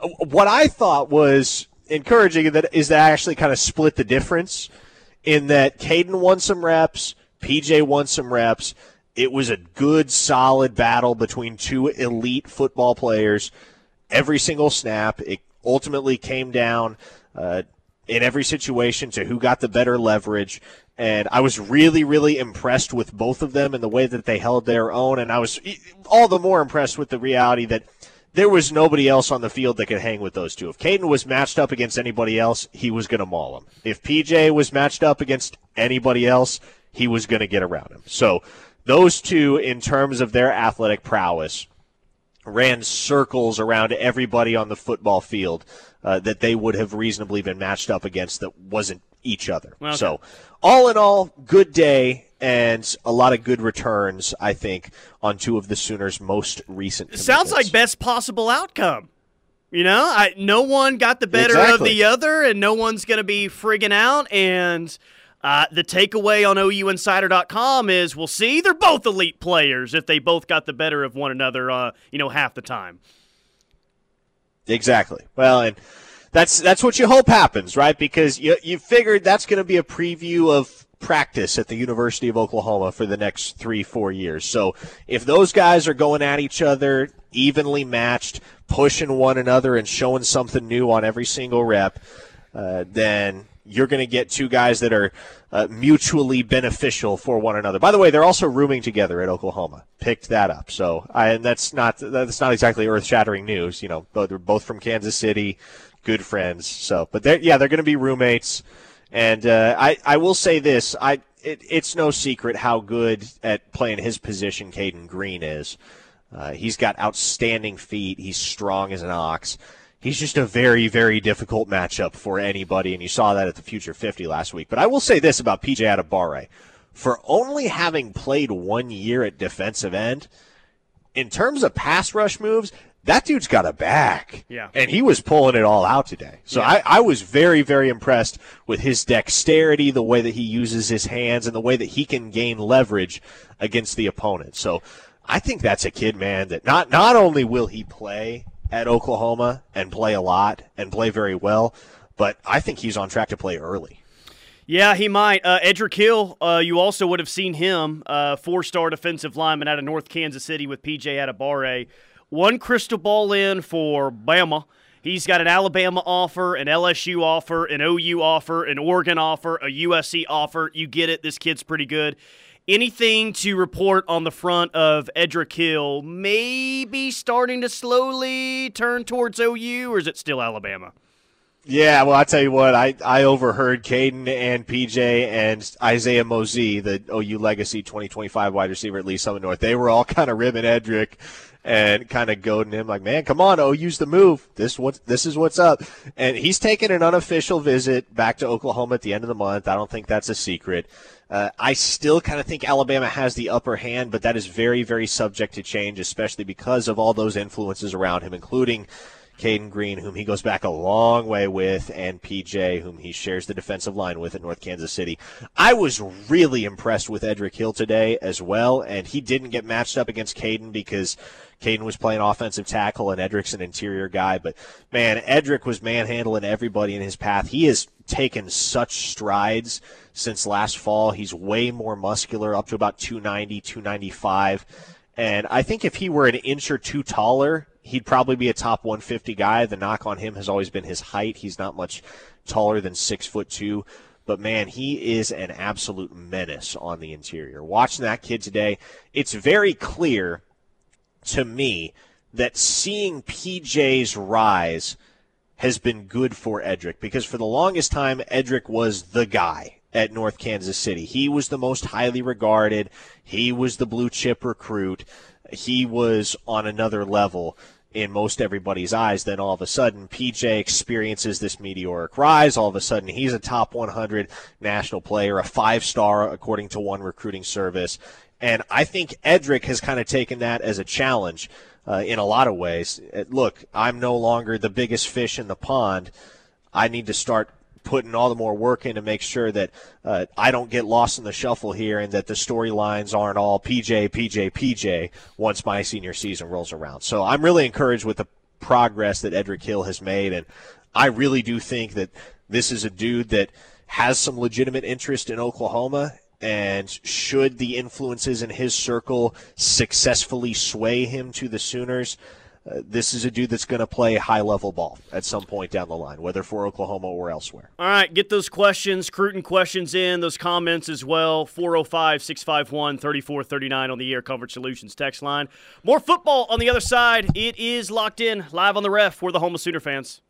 what I thought was encouraging that is that I actually kind of split the difference in that Caden won some reps, PJ won some reps. It was a good, solid battle between two elite football players every single snap. It ultimately came down uh, in every situation to who got the better leverage. And I was really, really impressed with both of them and the way that they held their own. And I was all the more impressed with the reality that there was nobody else on the field that could hang with those two. If Caden was matched up against anybody else, he was going to maul him. If PJ was matched up against anybody else, he was going to get around him. So those two, in terms of their athletic prowess, ran circles around everybody on the football field uh, that they would have reasonably been matched up against that wasn't each other. Okay. So, all in all, good day and a lot of good returns, I think, on two of the Sooners' most recent. Sounds like best possible outcome. You know, I, no one got the better exactly. of the other, and no one's going to be frigging out. And uh, the takeaway on OUinsider.com is we'll see they're both elite players if they both got the better of one another, uh, you know, half the time. Exactly. Well, and that's that's what you hope happens, right? Because you you figured that's going to be a preview of practice at the University of Oklahoma for the next three, four years. So if those guys are going at each other evenly matched, pushing one another and showing something new on every single rep, uh, then you're going to get two guys that are uh, mutually beneficial for one another. By the way, they're also rooming together at Oklahoma. Picked that up, so I, and that's not that's not exactly earth-shattering news. You know, they're both from Kansas City, good friends. So, but they're yeah, they're going to be roommates. And uh, I I will say this, I it, it's no secret how good at playing his position Caden Green is. Uh, he's got outstanding feet. He's strong as an ox he's just a very, very difficult matchup for anybody, and you saw that at the Future 50 last week. But I will say this about PJ Adebawore. For only having played one year at defensive end, in terms of pass rush moves, that dude's got a back. Yeah. And he was pulling it all out today. So yeah. I, I was very, very impressed with his dexterity, the way that he uses his hands, and the way that he can gain leverage against the opponent. So I think that's a kid, man, that not not only will he play at Oklahoma and play a lot and play very well, but I think he's on track to play early. Yeah, he might. Uh, Edric Hill, uh, you also would have seen him, uh, four star defensive lineman out of North Kansas City with PJ Adebawore. One crystal ball in for Bama. He's got an Alabama offer, an LSU offer, an OU offer, an Oregon offer, a USC offer. You get it. This kid's pretty good. Anything to report on the front of Edric Hill? Maybe starting to slowly turn towards OU, or is it still Alabama? Yeah, well, I tell you what, I, I overheard Caden and PJ and Isaiah Mozee, the OU Legacy 2025 wide receiver at Lee Summit North. They were all kind of ribbing Edric and kind of goading him like, man, come on, OU's the move. This what this is what's up. And he's taking an unofficial visit back to Oklahoma at the end of the month. I don't think that's a secret. Uh, I still kind of think Alabama has the upper hand, but that is very, very subject to change, especially because of all those influences around him, including Caden Green, whom he goes back a long way with, and PJ, whom he shares the defensive line with at North Kansas City. I was really impressed with Edric Hill today as well, and he didn't get matched up against Caden because Caden was playing offensive tackle and Edric's an interior guy. But man, Edric was manhandling everybody in his path. He has taken such strides since last fall. He's way more muscular, up to about 290, 295. And I think if he were an inch or two taller, he'd probably be a top 150 guy. The knock on him has always been his height. He's not much taller than six foot two. But man, he is an absolute menace on the interior. Watching that kid today, it's very clear to me that seeing PJ's rise has been good for Edric because for the longest time, Edric was the guy at North Kansas City. He was the most highly regarded. He was the blue chip recruit. He was on another level in most everybody's eyes. Then all of a sudden, PJ experiences this meteoric rise. All of a sudden, he's a top 100 national player, a five star according to one recruiting service. And I think Edric has kind of taken that as a challenge uh, in a lot of ways. Uh, look, I'm no longer the biggest fish in the pond. I need to start putting all the more work in to make sure that uh, I don't get lost in the shuffle here and that the storylines aren't all PJ, PJ, PJ once my senior season rolls around. So I'm really encouraged with the progress that Edric Hill has made. And I really do think that this is a dude that has some legitimate interest in Oklahoma. And should the influences in his circle successfully sway him to the Sooners, uh, this is a dude that's going to play high level ball at some point down the line, whether for Oklahoma or elsewhere. All right, get those questions, Cruton questions in, those comments as well. 405 651 3439 on the Air Comfort Solutions text line. More football on the other side. It is locked in live on the ref. We're the home of Sooner fans.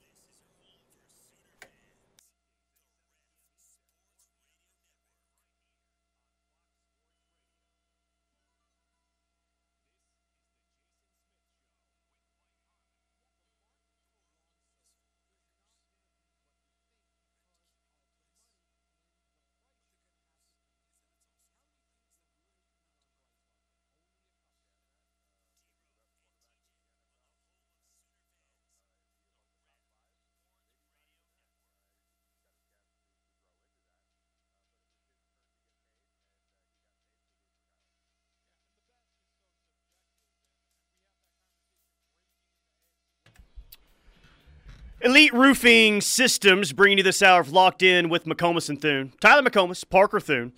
Elite Roofing Systems bringing you this hour of Locked In with McComas and Thune. Tyler McComas, Parker Thune.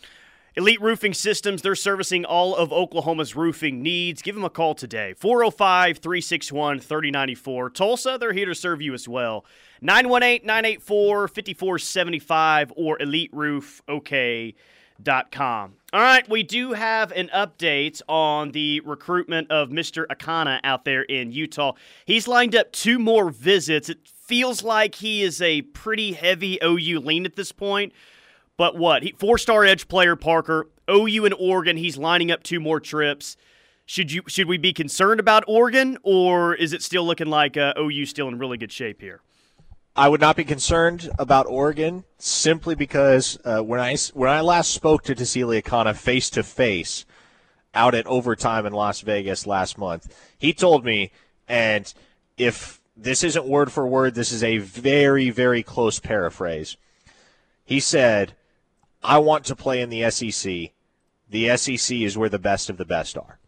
Elite Roofing Systems, they're servicing all of Oklahoma's roofing needs. Give them a call today. 405 361 3094. Tulsa, they're here to serve you as well. 918 984 5475 or eliteroofok.com. All right, we do have an update on the recruitment of Mr. Akana out there in Utah. He's lined up two more visits. It feels like he is a pretty heavy OU lean at this point. But what? He, four-star edge player Parker, OU and Oregon, he's lining up two more trips. Should you should we be concerned about Oregon or is it still looking like uh, OU still in really good shape here? I would not be concerned about Oregon simply because uh, when I when I last spoke to Tausili Akana face to face out at overtime in Las Vegas last month, he told me, and if this isn't word for word. This is a very, very close paraphrase. He said, I want to play in the SEC. The SEC is where the best of the best are.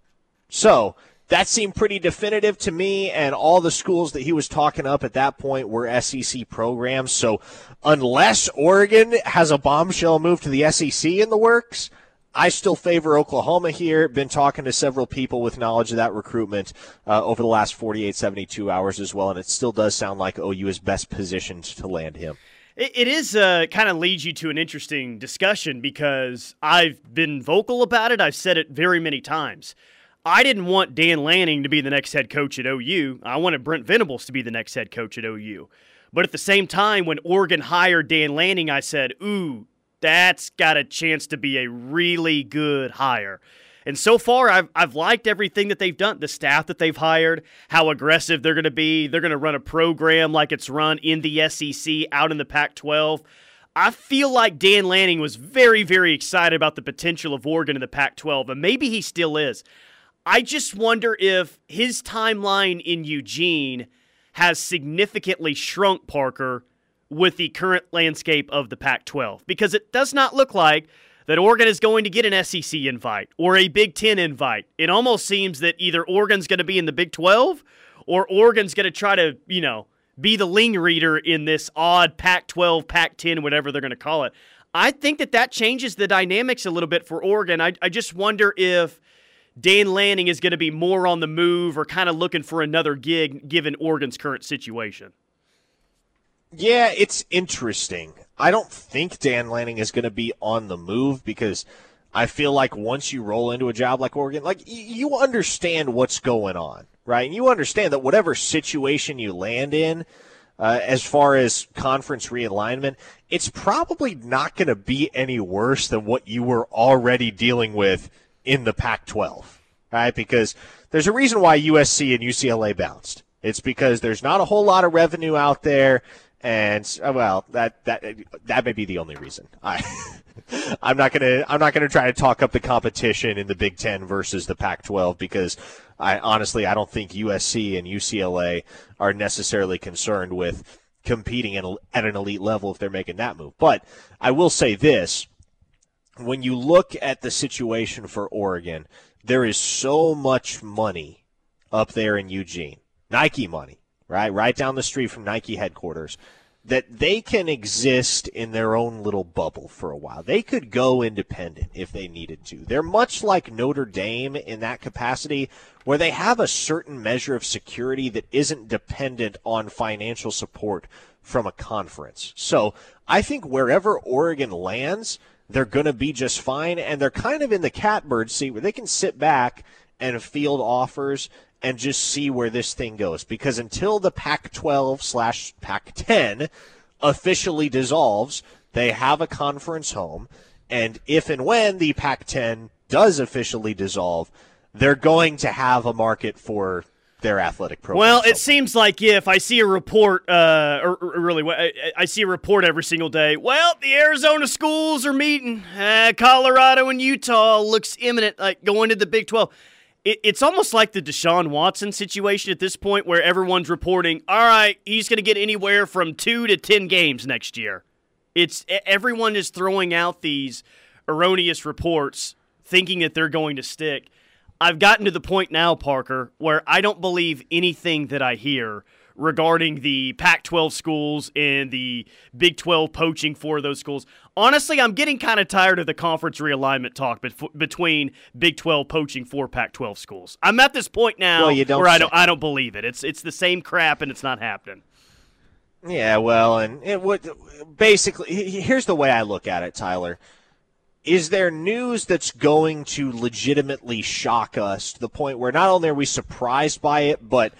So that seemed pretty definitive to me, and all the schools that he was talking up at that point were SEC programs. So unless Oregon has a bombshell move to the SEC in the works, I still favor Oklahoma here. Been talking to several people with knowledge of that recruitment uh, over the last 48, 72 hours as well, and it still does sound like OU is best positioned to land him. It is uh, kind of leads you to an interesting discussion because I've been vocal about it. I've said it very many times. I didn't want Dan Lanning to be the next head coach at OU. I wanted Brent Venables to be the next head coach at OU. But at the same time, when Oregon hired Dan Lanning, I said, ooh, that's got a chance to be a really good hire. And so far, I've, I've liked everything that they've done. The staff that they've hired, how aggressive they're going to be. They're going to run a program like it's run in the SEC out in the Pac 12. I feel like Dan Lanning was very, very excited about the potential of Oregon in the Pac 12, and maybe he still is. I just wonder if his timeline in Eugene has significantly shrunk Parker with the current landscape of the Pac 12 because it does not look like that Oregon is going to get an SEC invite or a Big Ten invite. It almost seems that either Oregon's going to be in the Big 12 or Oregon's going to try to, you know, be the ling reader in this odd Pac 12, Pac 10, whatever they're going to call it. I think that that changes the dynamics a little bit for Oregon. I, I just wonder if Dan Lanning is going to be more on the move or kind of looking for another gig given Oregon's current situation. Yeah, it's interesting. I don't think Dan Lanning is going to be on the move because I feel like once you roll into a job like Oregon, like you understand what's going on, right? And you understand that whatever situation you land in, uh, as far as conference realignment, it's probably not going to be any worse than what you were already dealing with in the Pac 12, right? Because there's a reason why USC and UCLA bounced. It's because there's not a whole lot of revenue out there and uh, well, that that that may be the only reason. I I'm not gonna I'm not gonna try to talk up the competition in the Big Ten versus the Pac-12 because I honestly I don't think USC and UCLA are necessarily concerned with competing at, at an elite level if they're making that move. But I will say this: when you look at the situation for Oregon, there is so much money up there in Eugene, Nike money right, right down the street from Nike headquarters, that they can exist in their own little bubble for a while. They could go independent if they needed to. They're much like Notre Dame in that capacity, where they have a certain measure of security that isn't dependent on financial support from a conference. So I think wherever Oregon lands, they're going to be just fine. And they're kind of in the catbird seat where they can sit back and field offers and just see where this thing goes. Because until the Pac 12 slash Pac 10 officially dissolves, they have a conference home. And if and when the Pac 10 does officially dissolve, they're going to have a market for their athletic program. Well, it seems like if I see a report, uh, or, or really, I, I, see a report every single day. Well, the Arizona schools are meeting. Uh, Colorado and Utah looks imminent, like going to the Big Twelve. It, it's almost like the Deshaun Watson situation at this point, where everyone's reporting, "All right, he's going to get anywhere from two to ten games next year." It's everyone is throwing out these erroneous reports, thinking that they're going to stick I've gotten to the point now, Parker, where I don't believe anything that I hear regarding the Pac 12 schools and the Big 12 poaching for those schools. Honestly, I'm getting kind of tired of the conference realignment talk between Big 12 poaching for Pac 12 schools. I'm at this point now well, where I don't, I don't believe it. It's, it's the same crap and it's not happening. Yeah, well, and it would basically here's the way I look at it, Tyler is there news that's going to legitimately shock us to the point where not only are we surprised by it, but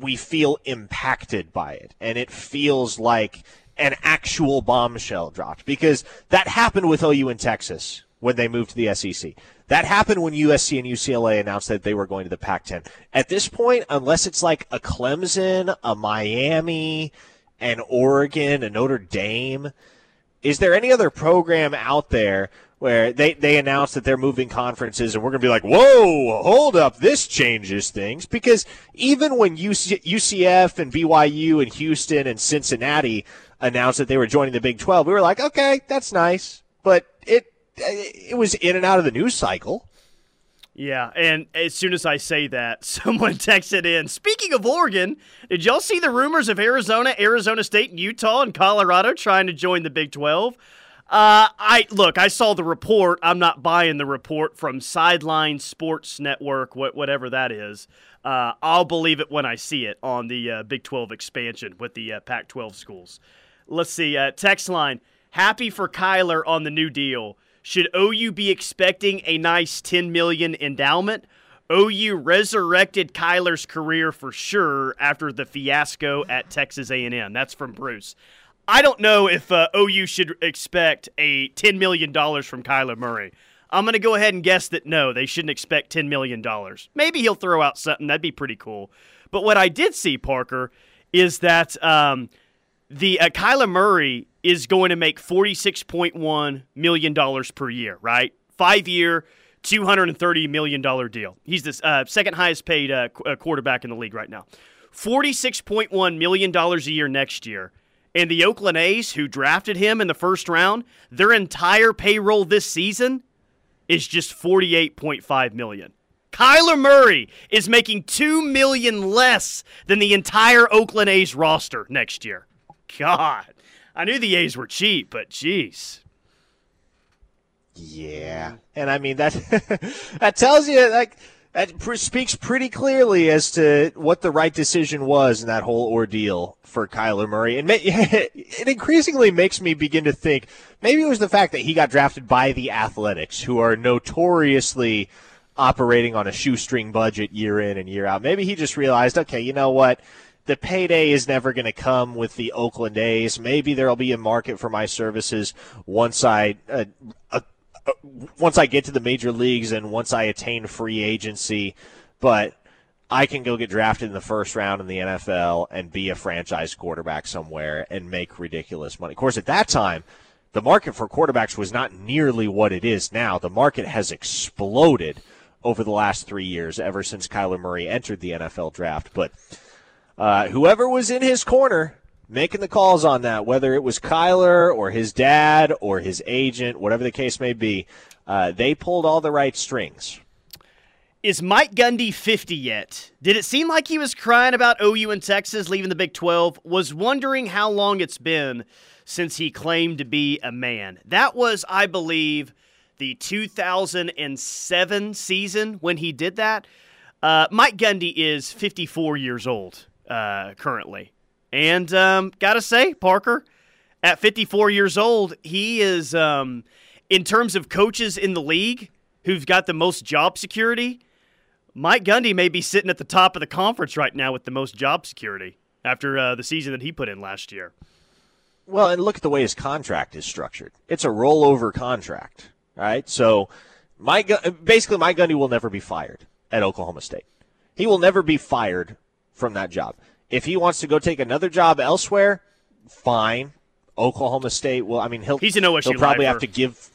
we feel impacted by it? And it feels like an actual bombshell dropped because that happened with OU in Texas when they moved to the SEC. That happened when USC and UCLA announced that they were going to the Pac 10. At this point, unless it's like a Clemson, a Miami, an Oregon, a Notre Dame, is there any other program out there where they, they announce that they're moving conferences and we're going to be like, whoa, hold up, this changes things? Because even when UC, UCF and BYU and Houston and Cincinnati announced that they were joining the Big 12, we were like, okay, that's nice. But it, it was in and out of the news cycle. Yeah, and as soon as I say that, someone texted in. Speaking of Oregon, did y'all see the rumors of Arizona, Arizona State, and Utah and Colorado trying to join the Big 12? Uh, I look. I saw the report. I'm not buying the report from Sideline Sports Network, whatever that is. Uh, I'll believe it when I see it on the uh, Big 12 expansion with the uh, Pac-12 schools. Let's see. Uh, text line: Happy for Kyler on the new deal. Should OU be expecting a nice 10 million endowment? OU resurrected Kyler's career for sure after the fiasco at Texas A&M. That's from Bruce. I don't know if uh, OU should expect a $10 million from Kyler Murray. I'm going to go ahead and guess that no, they shouldn't expect $10 million. Maybe he'll throw out something. That'd be pretty cool. But what I did see, Parker, is that um, the uh, Kyler Murray is going to make $46.1 million per year, right? Five year, $230 million deal. He's the uh, second highest paid uh, qu- uh, quarterback in the league right now. $46.1 million a year next year. And the Oakland A's, who drafted him in the first round, their entire payroll this season is just 48.5 million. Kyler Murray is making 2 million less than the entire Oakland A's roster next year. God. I knew the A's were cheap, but jeez. Yeah, and I mean that that tells you like that speaks pretty clearly as to what the right decision was in that whole ordeal for Kyler Murray, and it increasingly makes me begin to think maybe it was the fact that he got drafted by the Athletics, who are notoriously operating on a shoestring budget year in and year out. Maybe he just realized, okay, you know what? the payday is never going to come with the Oakland A's. Maybe there'll be a market for my services once I uh, uh, once I get to the major leagues and once I attain free agency. But I can go get drafted in the first round in the NFL and be a franchise quarterback somewhere and make ridiculous money. Of course, at that time, the market for quarterbacks was not nearly what it is now. The market has exploded over the last three years, ever since Kyler Murray entered the NFL draft. But uh, whoever was in his corner making the calls on that, whether it was Kyler or his dad or his agent, whatever the case may be, uh, they pulled all the right strings. Is Mike Gundy 50 yet? Did it seem like he was crying about OU and Texas leaving the Big 12? Was wondering how long it's been since he claimed to be a man. That was, I believe, the 2007 season when he did that. Uh, Mike Gundy is 54 years old uh, currently. And um, gotta say, Parker, at 54 years old, he is, um, in terms of coaches in the league who've got the most job security, Mike Gundy may be sitting at the top of the conference right now with the most job security after uh, the season that he put in last year. Well, and look at the way his contract is structured. It's a rollover contract, right? So, my basically, Mike Gundy will never be fired at Oklahoma State. He will never be fired from that job. If he wants to go take another job elsewhere, fine. Oklahoma State. Well, I mean, he'll he's an OSU he'll probably lifer. have to give.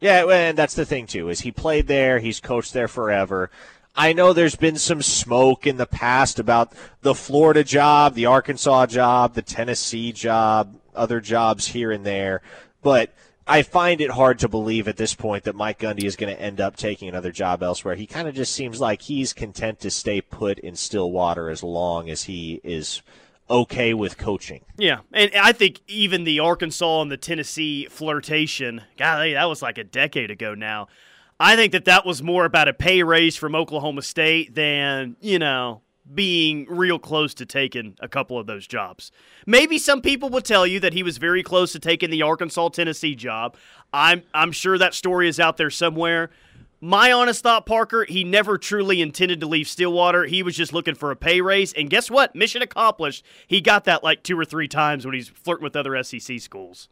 Yeah, and that's the thing too is he played there. He's coached there forever. I know there's been some smoke in the past about the Florida job, the Arkansas job, the Tennessee job, other jobs here and there, but I find it hard to believe at this point that Mike Gundy is going to end up taking another job elsewhere. He kind of just seems like he's content to stay put in Stillwater as long as he is okay with coaching. Yeah, and I think even the Arkansas and the Tennessee flirtation, golly, that was like a decade ago now. I think that that was more about a pay raise from Oklahoma State than, you know, being real close to taking a couple of those jobs. Maybe some people will tell you that he was very close to taking the Arkansas Tennessee job. I'm I'm sure that story is out there somewhere. My honest thought, Parker, he never truly intended to leave Stillwater. He was just looking for a pay raise. And guess what? Mission accomplished. He got that like two or three times when he's flirting with other SEC schools.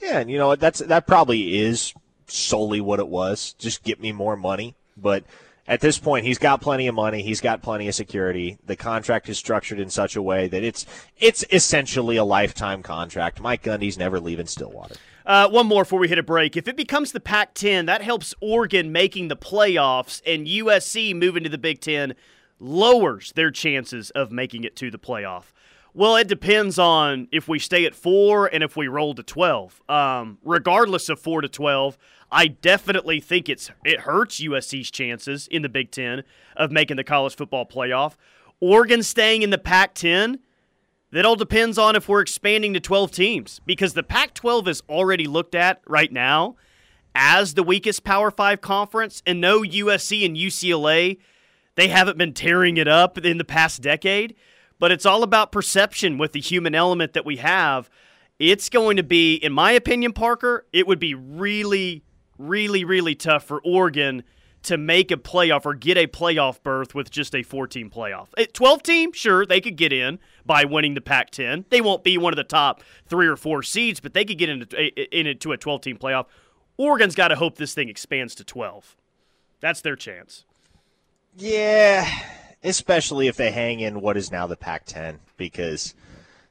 Yeah, and you know what? That's that probably is solely what it was. Just get me more money. But at this point, he's got plenty of money. He's got plenty of security. The contract is structured in such a way that it's it's essentially a lifetime contract. Mike Gundy's never leaving Stillwater. Uh, one more before we hit a break. If it becomes the Pac 10, that helps Oregon making the playoffs, and USC moving to the Big Ten lowers their chances of making it to the playoff. Well, it depends on if we stay at four and if we roll to 12. Um, regardless of four to 12, I definitely think it's it hurts USC's chances in the Big Ten of making the college football playoff. Oregon staying in the Pac 10 that all depends on if we're expanding to 12 teams because the Pac 12 is already looked at right now as the weakest Power 5 conference. And no USC and UCLA, they haven't been tearing it up in the past decade. But it's all about perception with the human element that we have. It's going to be, in my opinion, Parker, it would be really, really, really tough for Oregon to make a playoff or get a playoff berth with just a 14 playoff. 12 team, sure, they could get in by winning the Pac 10. They won't be one of the top three or four seeds, but they could get into, into a 12 team playoff. Oregon's got to hope this thing expands to 12. That's their chance. Yeah, especially if they hang in what is now the Pac 10, because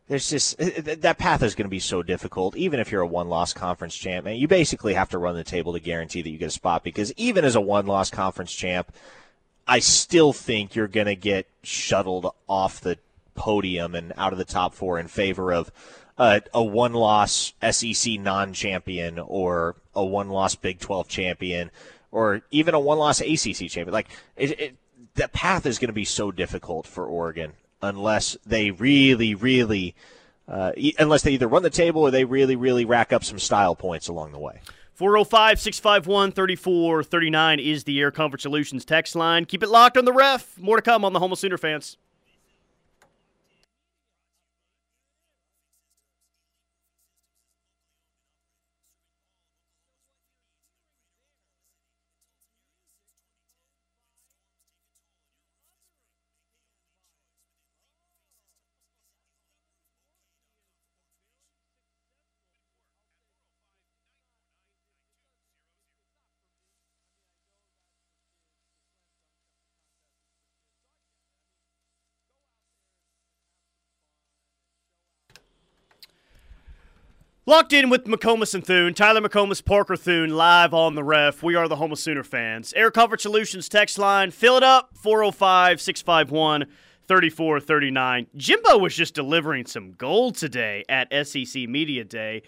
there's just that path is going to be so difficult. Even if you're a one-loss conference champ, man, you basically have to run the table to guarantee that you get a spot. Because even as a one-loss conference champ, I still think you're going to get shuttled off the podium and out of the top four in favor of uh, a one-loss SEC non-champion or a one-loss Big 12 champion or even a one-loss ACC champion. Like it, it, the path is going to be so difficult for Oregon unless they really, really, uh, unless they either run the table or they really, really rack up some style points along the way. 405 651 3439 is the Air Comfort Solutions text line. Keep it locked on the ref. More to come on the Homo Sooner fans. Locked in with McComas and Thune, Tyler McComas, Parker Thune, live on the ref. We are the Homo Sooner fans. Air Comfort Solutions text line, fill it up, 405 651 3439. Jimbo was just delivering some gold today at SEC Media Day.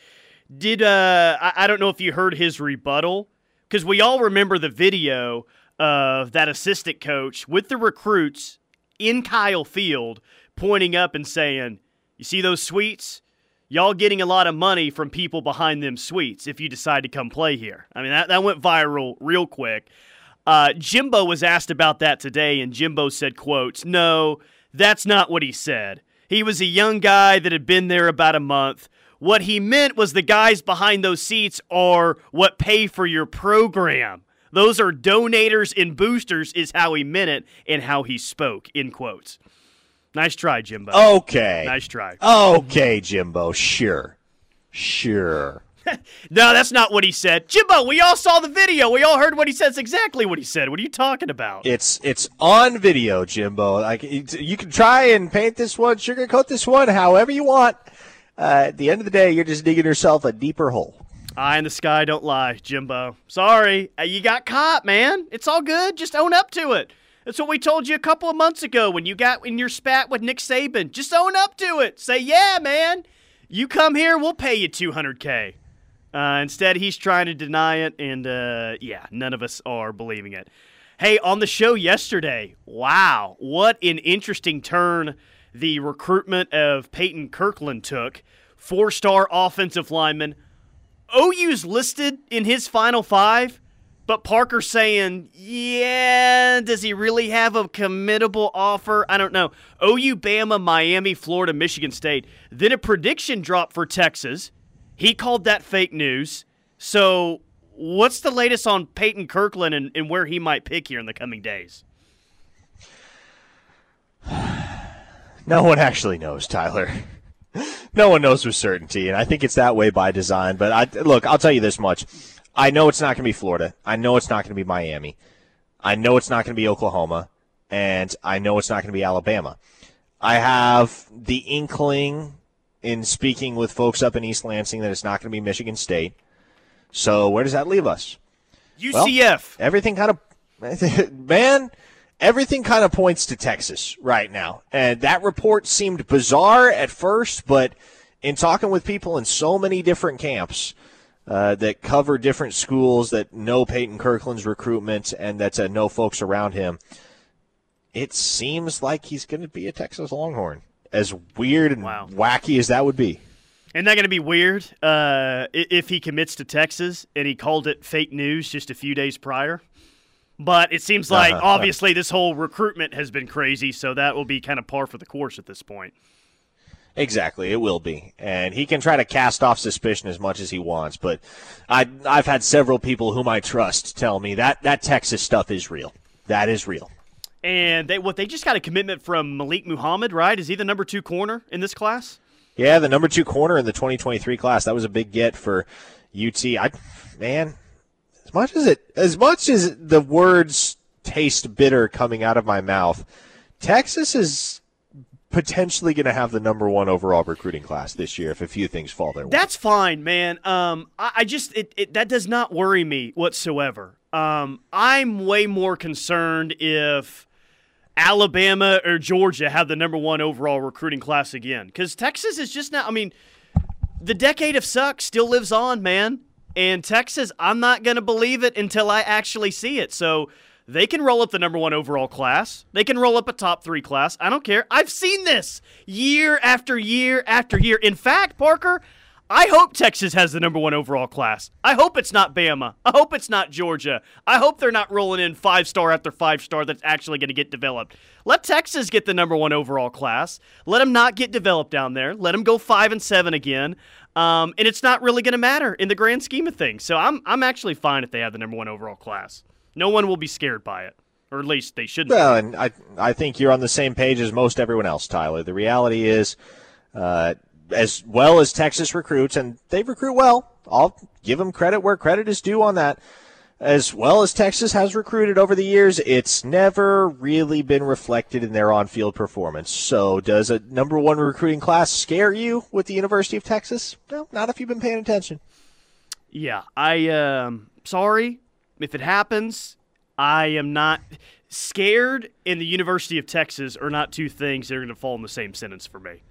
Did, uh, I, I don't know if you heard his rebuttal, because we all remember the video of that assistant coach with the recruits in Kyle Field pointing up and saying, You see those suites? Y'all getting a lot of money from people behind them suites if you decide to come play here. I mean, that, that went viral real quick. Uh, Jimbo was asked about that today, and Jimbo said, quotes, No, that's not what he said. He was a young guy that had been there about a month. What he meant was the guys behind those seats are what pay for your program. Those are donators and boosters, is how he meant it and how he spoke, in quotes. Nice try, Jimbo. Okay. Nice try. Okay, Jimbo. Sure. Sure. no, that's not what he said. Jimbo, we all saw the video. We all heard what he said. It's exactly what he said. What are you talking about? It's it's on video, Jimbo. Like you can try and paint this one, sugarcoat this one, however you want. Uh, at the end of the day, you're just digging yourself a deeper hole. Eye in the sky don't lie, Jimbo. Sorry, uh, you got caught, man. It's all good. Just own up to it. That's what we told you a couple of months ago when you got in your spat with Nick Saban. Just own up to it. Say, yeah, man. You come here, we'll pay you 200K. Uh, instead, he's trying to deny it, and uh, yeah, none of us are believing it. Hey, on the show yesterday, wow, what an interesting turn the recruitment of Peyton Kirkland took. Four star offensive lineman. OU's listed in his final five, but Parker saying, yeah, does he really have a committable offer? I don't know. OU, Bama, Miami, Florida, Michigan State. Then a prediction drop for Texas. He called that fake news. So, what's the latest on Peyton Kirkland and, and where he might pick here in the coming days? No one actually knows, Tyler. no one knows with certainty, and I think it's that way by design. But I look, I'll tell you this much: I know it's not going to be Florida. I know it's not going to be Miami. I know it's not going to be Oklahoma, and I know it's not going to be Alabama. I have the inkling in speaking with folks up in East Lansing that it's not going to be Michigan State. So where does that leave us? UCF. Well, everything kind of, man everything kind of points to Texas right now. And that report seemed bizarre at first, but in talking with people in so many different camps uh, that cover different schools that know Peyton Kirkland's recruitment and that uh, know folks around him, it seems like he's going to be a Texas Longhorn. As weird and wow. wacky as that would be. Isn't that going to be weird uh, if he commits to Texas and he called it fake news just a few days prior? But it seems like uh-huh. obviously this whole recruitment has been crazy, so that will be kind of par for the course at this point. Exactly, it will be, and he can try to cast off suspicion as much as he wants. But I, I've had several people whom I trust tell me that that Texas stuff is real. That is real. And they what they just got a commitment from Malik Muhammad, right? Is he the number two corner in this class? Yeah, the number two corner in the 2023 class. That was a big get for UT. I man, as much as it as much as the words taste bitter coming out of my mouth, Texas is potentially going to have the number one overall recruiting class this year if a few things fall their way. That's fine, man. Um, I, I just it, it, that does not worry me whatsoever. Um, I'm way more concerned if Alabama or Georgia have the number one overall recruiting class again because Texas is just now. I mean, the decade of suck still lives on, man. And Texas, I'm not going to believe it until I actually see it. So they can roll up the number one overall class. They can roll up a top three class. I don't care. I've seen this year after year after year. In fact, Parker, I hope Texas has the number one overall class. I hope it's not Bama. I hope it's not Georgia. I hope they're not rolling in five star after five star that's actually going to get developed. Let Texas get the number one overall class. Let them not get developed down there. Let them go five and seven again. Um, and it's not really going to matter in the grand scheme of things. So I'm I'm actually fine if they have the number one overall class. No one will be scared by it, or at least they shouldn't. Well, and I I think you're on the same page as most everyone else, Tyler. The reality is, uh, as well as Texas recruits, and they recruit well. I'll give them credit where credit is due on that as well as Texas has recruited over the years, it's never really been reflected in their on field performance. So, does a number one recruiting class scare you with the University of Texas? No, not if you've been paying attention. Yeah, I um sorry if it happens. I am not scared and the University of Texas are not two things that are going to fall in the same sentence for me.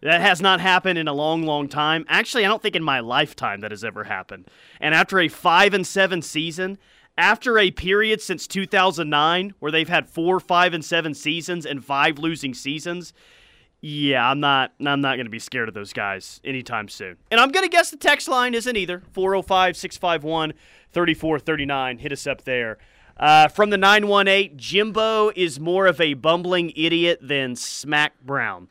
That has not happened in a long, long time. Actually, I don't think in my lifetime that has ever happened. And after a five and seven season, after a period since 2009 where they've had four, five, and seven seasons and five losing seasons, yeah, I'm not. I'm not going to be scared of those guys anytime soon. And I'm going to guess the text line isn't either. 405 651 3439. Hit us up there. Uh, from the 918, Jimbo is more of a bumbling idiot than Smack Brown.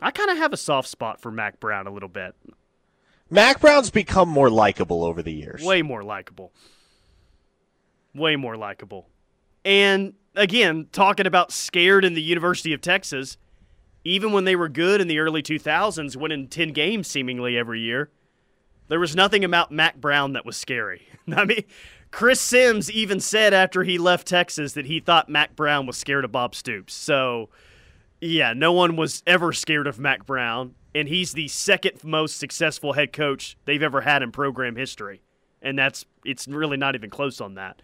I kind of have a soft spot for Mack Brown a little bit. Mack Brown's become more likable over the years. Way more likable. Way more likable. And again, talking about scared in the University of Texas, even when they were good in the early 2000s, winning 10 games seemingly every year, there was nothing about Mack Brown that was scary. I mean, Chris Simms even said after he left Texas that he thought Mack Brown was scared of Bob Stoops. So, yeah, no one was ever scared of Mack Brown, and he's the second most successful head coach they've ever had in program history. And that's it's really not even close on that.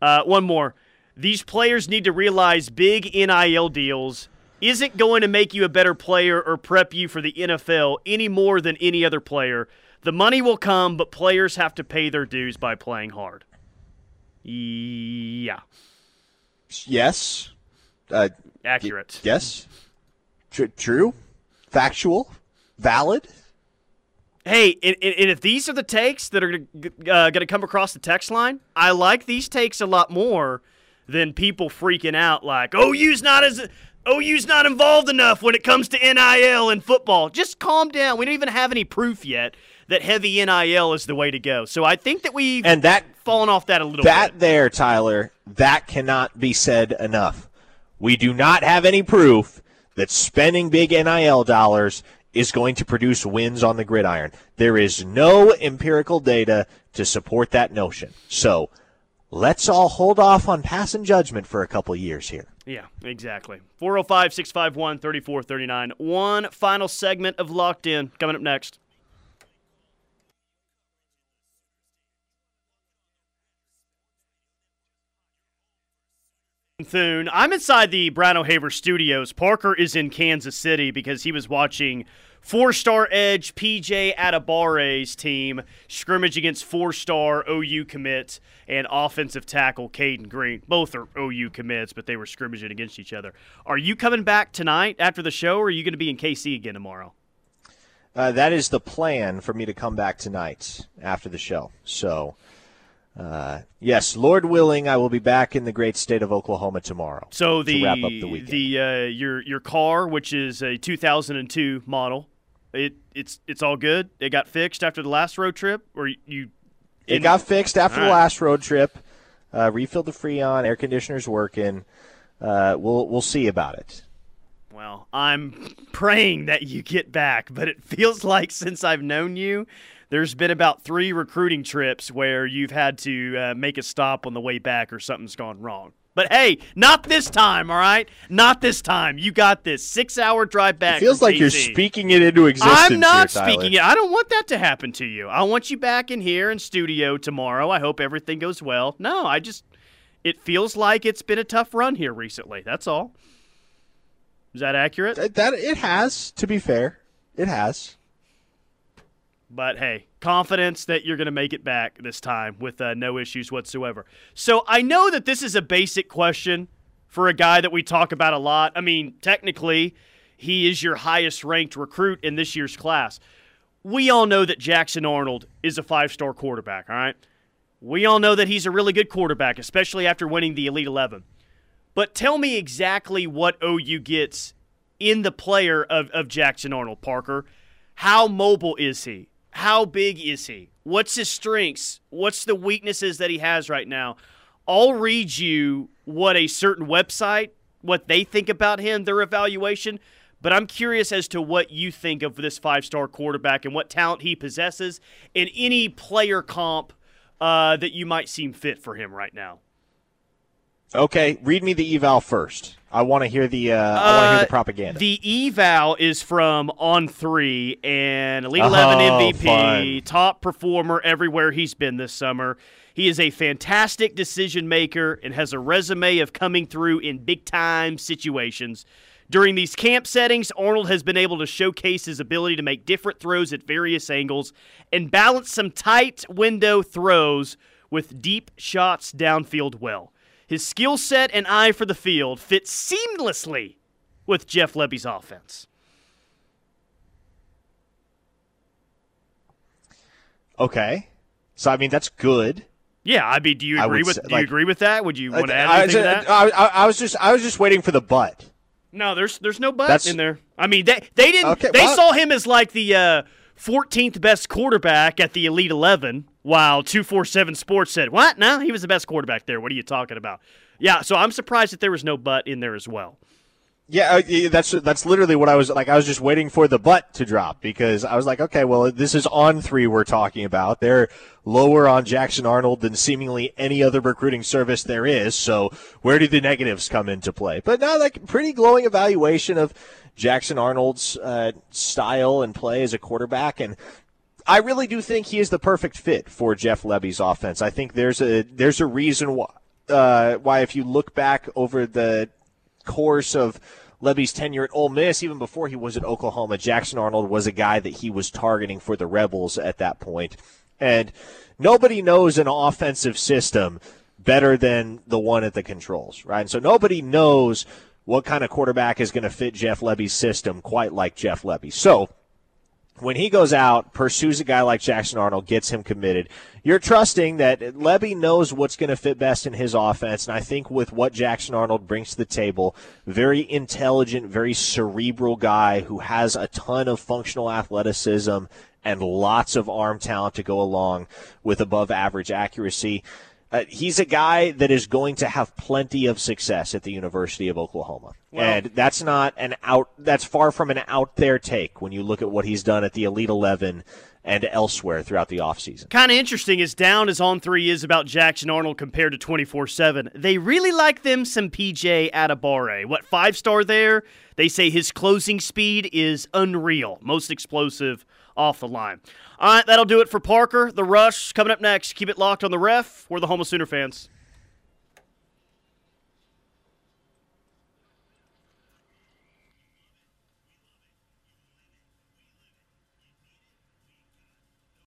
Uh, one more. These players need to realize big NIL deals isn't going to make you a better player or prep you for the NFL any more than any other player. The money will come, but players have to pay their dues by playing hard. Yeah. Yes. Uh, Accurate. Yes. Tr- true. Factual. Valid. Hey, and, and, if these are the takes that are uh, going to come across the text line, I like these takes a lot more than people freaking out like, "Oh, OU's not as OU's not involved enough when it comes to NIL and football." Just calm down. We don't even have any proof yet that heavy NIL is the way to go. So I think that we've and that fallen off that a little bit. that bit. there, Tyler, that cannot be said enough. We do not have any proof that spending big NIL dollars is going to produce wins on the gridiron. There is no empirical data to support that notion. So let's all hold off on passing judgment for a couple years here. Yeah, exactly. 405 651 3439. One final segment of Locked In coming up next. Thune. I'm inside the Brown O'Haver studios. Parker is in Kansas City because he was watching four star edge PJ Adebawore's team scrimmage against four star OU commit and offensive tackle Caden Green. Both are OU commits, but they were scrimmaging against each other. Are you coming back tonight after the show, or are you going to be in KC again tomorrow? Uh, that is the plan for me to come back tonight after the show. So uh, yes, Lord willing, I will be back in the great state of Oklahoma tomorrow. So the to wrap up the weekend. The uh, your your car, which is a 2002 model, it it's it's all good. It got fixed after the last road trip, or you. It got fixed after the last road trip. Uh, refilled the Freon, air conditioner's working. Uh, we'll we'll see about it. Well, I'm praying that you get back, but it feels like since I've known you there's been about three recruiting trips where you've had to uh, make a stop on the way back or something's gone wrong. But hey, not this time, all right? Not this time. You got this. Six hour drive back. It feels like you're speaking it into existence. I'm not here, speaking it. I don't want that to happen to you. I want you back in here in studio tomorrow. I hope everything goes well. No, I just, it feels like it's been a tough run here recently. That's all. Is that accurate? That, that it has. To be fair, it has. But hey, confidence that you're going to make it back this time with uh, no issues whatsoever. So I know that this is a basic question for a guy that we talk about a lot. I mean, technically, he is your highest ranked recruit in this year's class. We all know that Jackson Arnold is a five star quarterback, all right? We all know that he's a really good quarterback, especially after winning the Elite 11. But tell me exactly what OU gets in the player of, of Jackson Arnold, Parker. How mobile is he? How big is he? What's his strengths? What's the weaknesses that he has right now? I'll read you what a certain website, what they think about him, their evaluation. But I'm curious as to what you think of this five star quarterback and what talent he possesses and any player comp uh, that you might seem fit for him right now. Okay, read me the eval first. I want to hear the uh, I want to hear the uh, propaganda. The eval is from On Three and Elite Eleven oh, MVP, fun. top performer everywhere he's been this summer. He is a fantastic decision maker and has a resume of coming through in big time situations. During these camp settings, Arnold has been able to showcase his ability to make different throws at various angles and balance some tight window throws with deep shots downfield well. His skill set and eye for the field fit seamlessly with Jeff Lebby's offense. Okay. So I mean that's good. Yeah, I mean, do you agree with say, do you agree with that? Would you want to add I, anything to that? I, I, I was just I was just waiting for the butt. No, there's there's no butt That's- in there. I mean, they they didn't Okay, they well- saw him as like the uh, 14th best quarterback at the Elite 11, while 247 Sports said, "What? No, he was the best quarterback there. What are you talking about?" Yeah, so I'm surprised that there was no but in there as well. Yeah, uh, that's that's literally what I was like. I was just waiting for the butt to drop because I was like, okay, well, this is On3 we're talking about. They're lower on Jackson Arnold than seemingly any other recruiting service there is. So where do the negatives come into play? But now, like pretty glowing evaluation of Jackson Arnold's uh, style and play as a quarterback, and I really do think he is the perfect fit for Jeff Lebby's offense. I think there's a there's a reason why uh, why if you look back over the course of Lebby's tenure at Ole Miss, even before he was at Oklahoma, Jackson Arnold was a guy that he was targeting for the Rebels at that point. And nobody knows an offensive system better than the one at the controls, right? And so nobody knows what kind of quarterback is going to fit Jeff Lebby's system quite like Jeff Levy. So when he goes out, pursues a guy like Jackson Arnold, gets him committed, you're trusting that Lebby knows what's going to fit best in his offense. And I think with what Jackson Arnold brings to the table, very intelligent, very cerebral guy who has a ton of functional athleticism and lots of arm talent to go along with above average accuracy. Uh, he's a guy that is going to have plenty of success at the University of Oklahoma. And that's not an out that's far from an out there take when you look at what he's done at the Elite 11 and elsewhere throughout the offseason. Kind of interesting as down as On3 is about Jackson Arnold compared to 24 7. They really like them some PJ Adebawore. What, five star there? They say his closing speed is unreal, most explosive off the line. All right, that'll do it for Parker. The Rush coming up next. Keep it locked on the ref. We're the Homo Sooner fans.